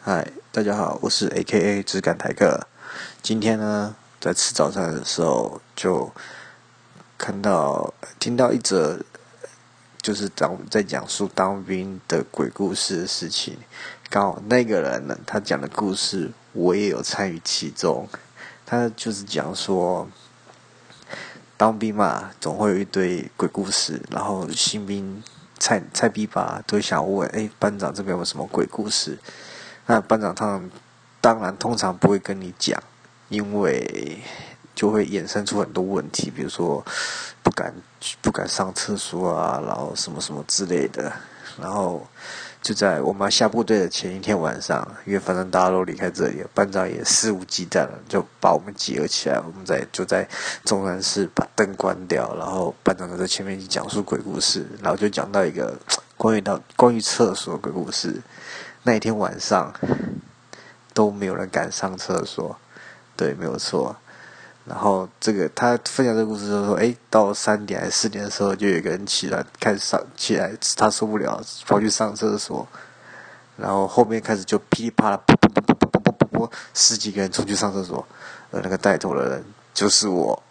嗨，大家好，我是 A.K.A 质感台客。今天呢，在吃早餐的时候，就看到听到一则，就是当在讲述当兵的鬼故事的事情。刚好那个人呢，他讲的故事，我也有参与其中。他就是讲说，当兵嘛，总会有一堆鬼故事，然后新兵菜菜逼吧都想问：哎，班长这边有什么鬼故事？那班长他们当然通常不会跟你讲，因为就会衍生出很多问题，比如说不敢不敢上厕所啊，然后什么什么之类的。然后就在我们下部队的前一天晚上，因为反正大家都离开这里，班长也肆无忌惮了，就把我们集合起来，我们在就在中山室把灯关掉，然后班长就在前面讲述鬼故事，然后就讲到一个关于到关于厕所的鬼故事。那一天晚上都没有人敢上厕所，对，没有错。然后这个他分享这个故事就说：“哎，到三点还是四点的时候，就有一个人起来开始上起来，他受不了，跑去上厕所。然后后面开始就噼里啪啦，噗噗噗噗噗噗噗噗，十几个人出去上厕所。而那个带头的人就是我。